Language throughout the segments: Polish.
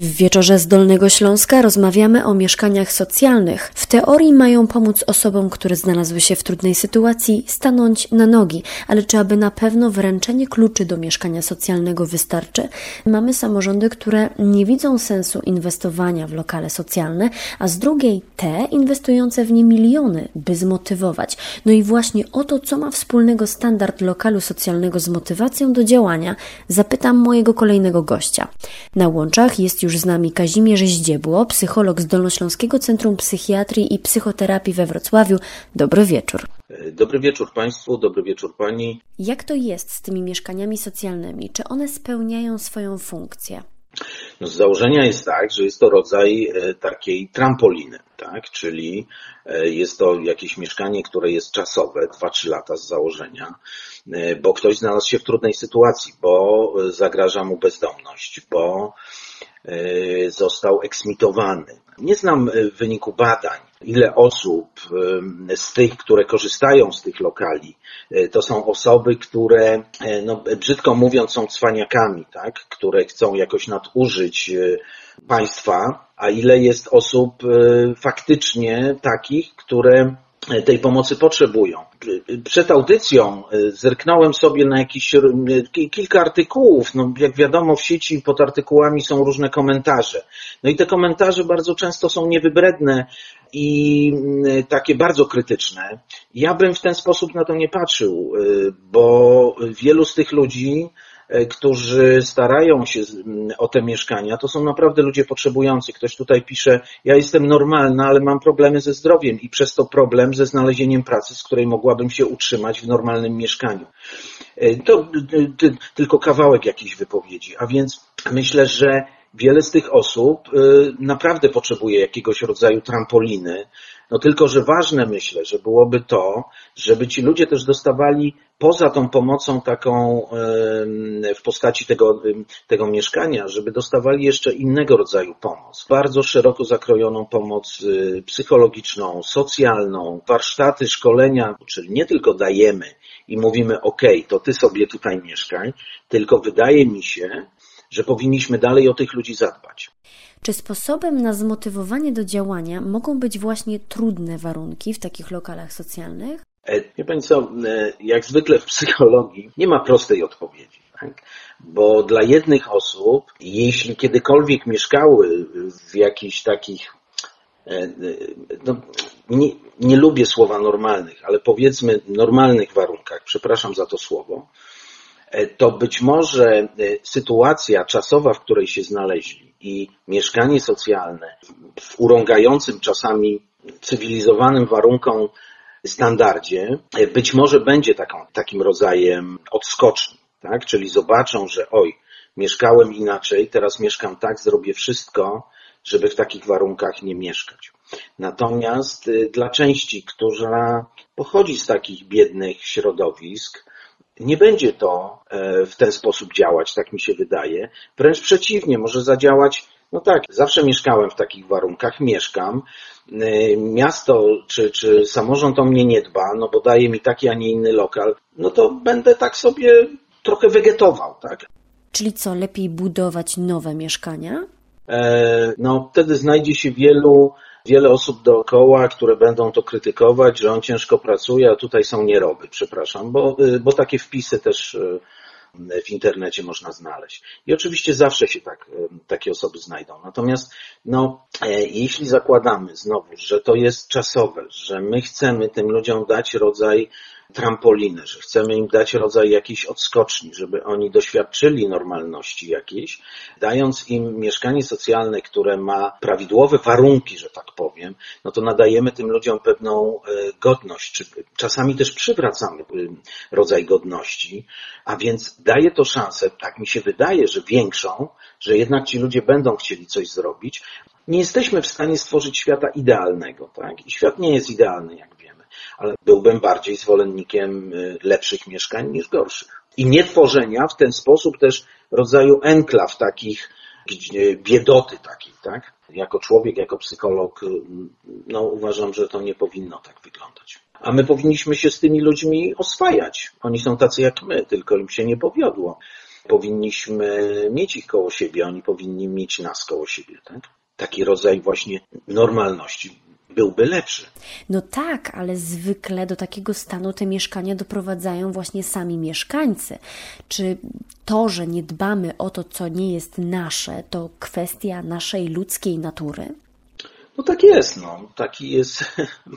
W wieczorze z Dolnego Śląska rozmawiamy o mieszkaniach socjalnych. W teorii mają pomóc osobom, które znalazły się w trudnej sytuacji, stanąć na nogi, ale czy aby na pewno wręczenie kluczy do mieszkania socjalnego wystarczy? Mamy samorządy, które nie widzą sensu inwestowania w lokale socjalne, a z drugiej te inwestujące w nie miliony, by zmotywować. No i właśnie o to, co ma wspólnego standard lokalu socjalnego z motywacją do działania, zapytam mojego kolejnego gościa. Na łączach jest już z nami Kazimierz Zdziebło, psycholog z Dolnośląskiego Centrum Psychiatrii i Psychoterapii we Wrocławiu. Dobry wieczór. Dobry wieczór Państwu, dobry wieczór Pani. Jak to jest z tymi mieszkaniami socjalnymi? Czy one spełniają swoją funkcję? No z założenia jest tak, że jest to rodzaj e, takiej trampoliny, tak? czyli e, jest to jakieś mieszkanie, które jest czasowe, 2-3 lata z założenia, e, bo ktoś znalazł się w trudnej sytuacji, bo zagraża mu bezdomność, bo został eksmitowany. Nie znam wyniku badań, ile osób z tych, które korzystają z tych lokali, to są osoby, które, no, brzydko mówiąc, są cwaniakami, tak? które chcą jakoś nadużyć państwa, a ile jest osób faktycznie takich, które tej pomocy potrzebują. Przed audycją e, zerknąłem sobie na jakieś kilka artykułów. No, jak wiadomo, w sieci pod artykułami są różne komentarze. No i te komentarze bardzo często są niewybredne i takie bardzo krytyczne. Ja bym w ten sposób na to nie patrzył, e, bo wielu z tych ludzi którzy starają się o te mieszkania, to są naprawdę ludzie potrzebujący. Ktoś tutaj pisze, ja jestem normalna, ale mam problemy ze zdrowiem i przez to problem ze znalezieniem pracy, z której mogłabym się utrzymać w normalnym mieszkaniu. E, to tylko kawałek jakiejś wypowiedzi, a więc myślę, że wiele z tych osób e, naprawdę potrzebuje jakiegoś rodzaju trampoliny, no tylko, że ważne myślę, że byłoby to, żeby ci ludzie też dostawali poza tą pomocą taką w postaci tego, tego mieszkania, żeby dostawali jeszcze innego rodzaju pomoc. Bardzo szeroko zakrojoną pomoc y, psychologiczną, socjalną, warsztaty, szkolenia, czyli nie tylko dajemy i mówimy, OK, to ty sobie tutaj mieszkaj, tylko wydaje mi się, że powinniśmy dalej o tych ludzi zadbać. Czy sposobem na zmotywowanie do działania mogą być właśnie trudne warunki w takich lokalach socjalnych? E, wie Pani co, e, jak zwykle w psychologii nie ma prostej odpowiedzi. Tak? Bo dla jednych osób, jeśli kiedykolwiek mieszkały w jakichś takich, e, no, nie, nie lubię słowa normalnych, ale powiedzmy normalnych warunkach, przepraszam za to słowo, to być może sytuacja czasowa, w której się znaleźli i mieszkanie socjalne w urągającym czasami cywilizowanym warunkom standardzie być może będzie taką, takim rodzajem odskoczni, tak? Czyli zobaczą, że oj, mieszkałem inaczej, teraz mieszkam tak, zrobię wszystko, żeby w takich warunkach nie mieszkać. Natomiast y, dla części, która pochodzi z takich biednych środowisk, nie będzie to e, w ten sposób działać, tak mi się wydaje. Wręcz przeciwnie, może zadziałać, no tak, zawsze mieszkałem w takich warunkach, mieszkam, Y, miasto czy, czy samorząd o mnie nie dba, no bo daje mi taki, a nie inny lokal, no to będę tak sobie trochę wegetował, tak? Czyli co, lepiej budować nowe mieszkania? E, no wtedy znajdzie się wielu, wiele osób dookoła, które będą to krytykować, że on ciężko pracuje, a tutaj są nieroby, przepraszam, bo, y, bo takie wpisy też y, w internecie można znaleźć. I oczywiście zawsze się tak, takie osoby znajdą. Natomiast no, e, jeśli zakładamy znowu, że to jest czasowe, że my chcemy tym ludziom dać rodzaj trampoliny, że chcemy im dać rodzaj jakiejś odskoczni, żeby oni doświadczyli normalności jakiejś, dając im mieszkanie socjalne, które ma prawidłowe warunki, że tak powiem, no to nadajemy tym ludziom pewną e, godność, czy czasami też przywracamy e, rodzaj godności, a więc daje to szansę, tak mi się wydaje, że większą, że jednak ci ludzie będą chcieli coś zrobić. Nie jesteśmy w stanie stworzyć świata idealnego, tak? I świat nie jest idealny, jak ale byłbym bardziej zwolennikiem y, lepszych mieszkań niż gorszych. I nie tworzenia w ten sposób też rodzaju enklaw takich, biedoty takiej, tak? Jako człowiek, jako psycholog, y, no uważam, że to nie powinno tak wyglądać. A my powinniśmy się z tymi ludźmi oswajać. Oni są tacy jak my, tylko im się nie powiodło. powinniśmy mieć ich koło siebie, oni powinni mieć nas koło siebie. Tak? Taki rodzaj właśnie normalności byłby lepszy. No tak, ale zwykle do takiego stanu te mieszkania doprowadzają właśnie sami mieszkańcy. Czy to, że nie dbamy o to, co nie jest nasze, to kwestia naszej ludzkiej natury? No tak jest, no. Taki jest,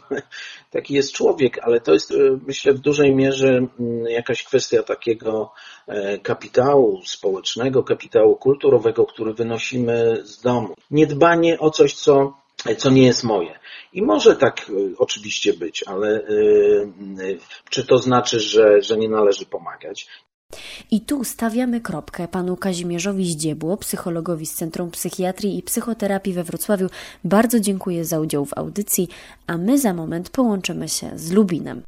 taki jest człowiek, ale to jest, myślę, w dużej mierze mm, jakaś kwestia takiego e, kapitału społecznego, kapitału kulturowego, który wynosimy z domu. Niedbanie o coś, co co nie jest moje. I może tak y, oczywiście być, ale y, y, czy to znaczy, że, że nie należy pomagać? I tu stawiamy kropkę panu Kazimierzowi Zdziebło, psychologowi z Centrum Psychiatrii i Psychoterapii we Wrocławiu. Bardzo dziękuję za udział w audycji, a my za moment połączymy się z Lubinem.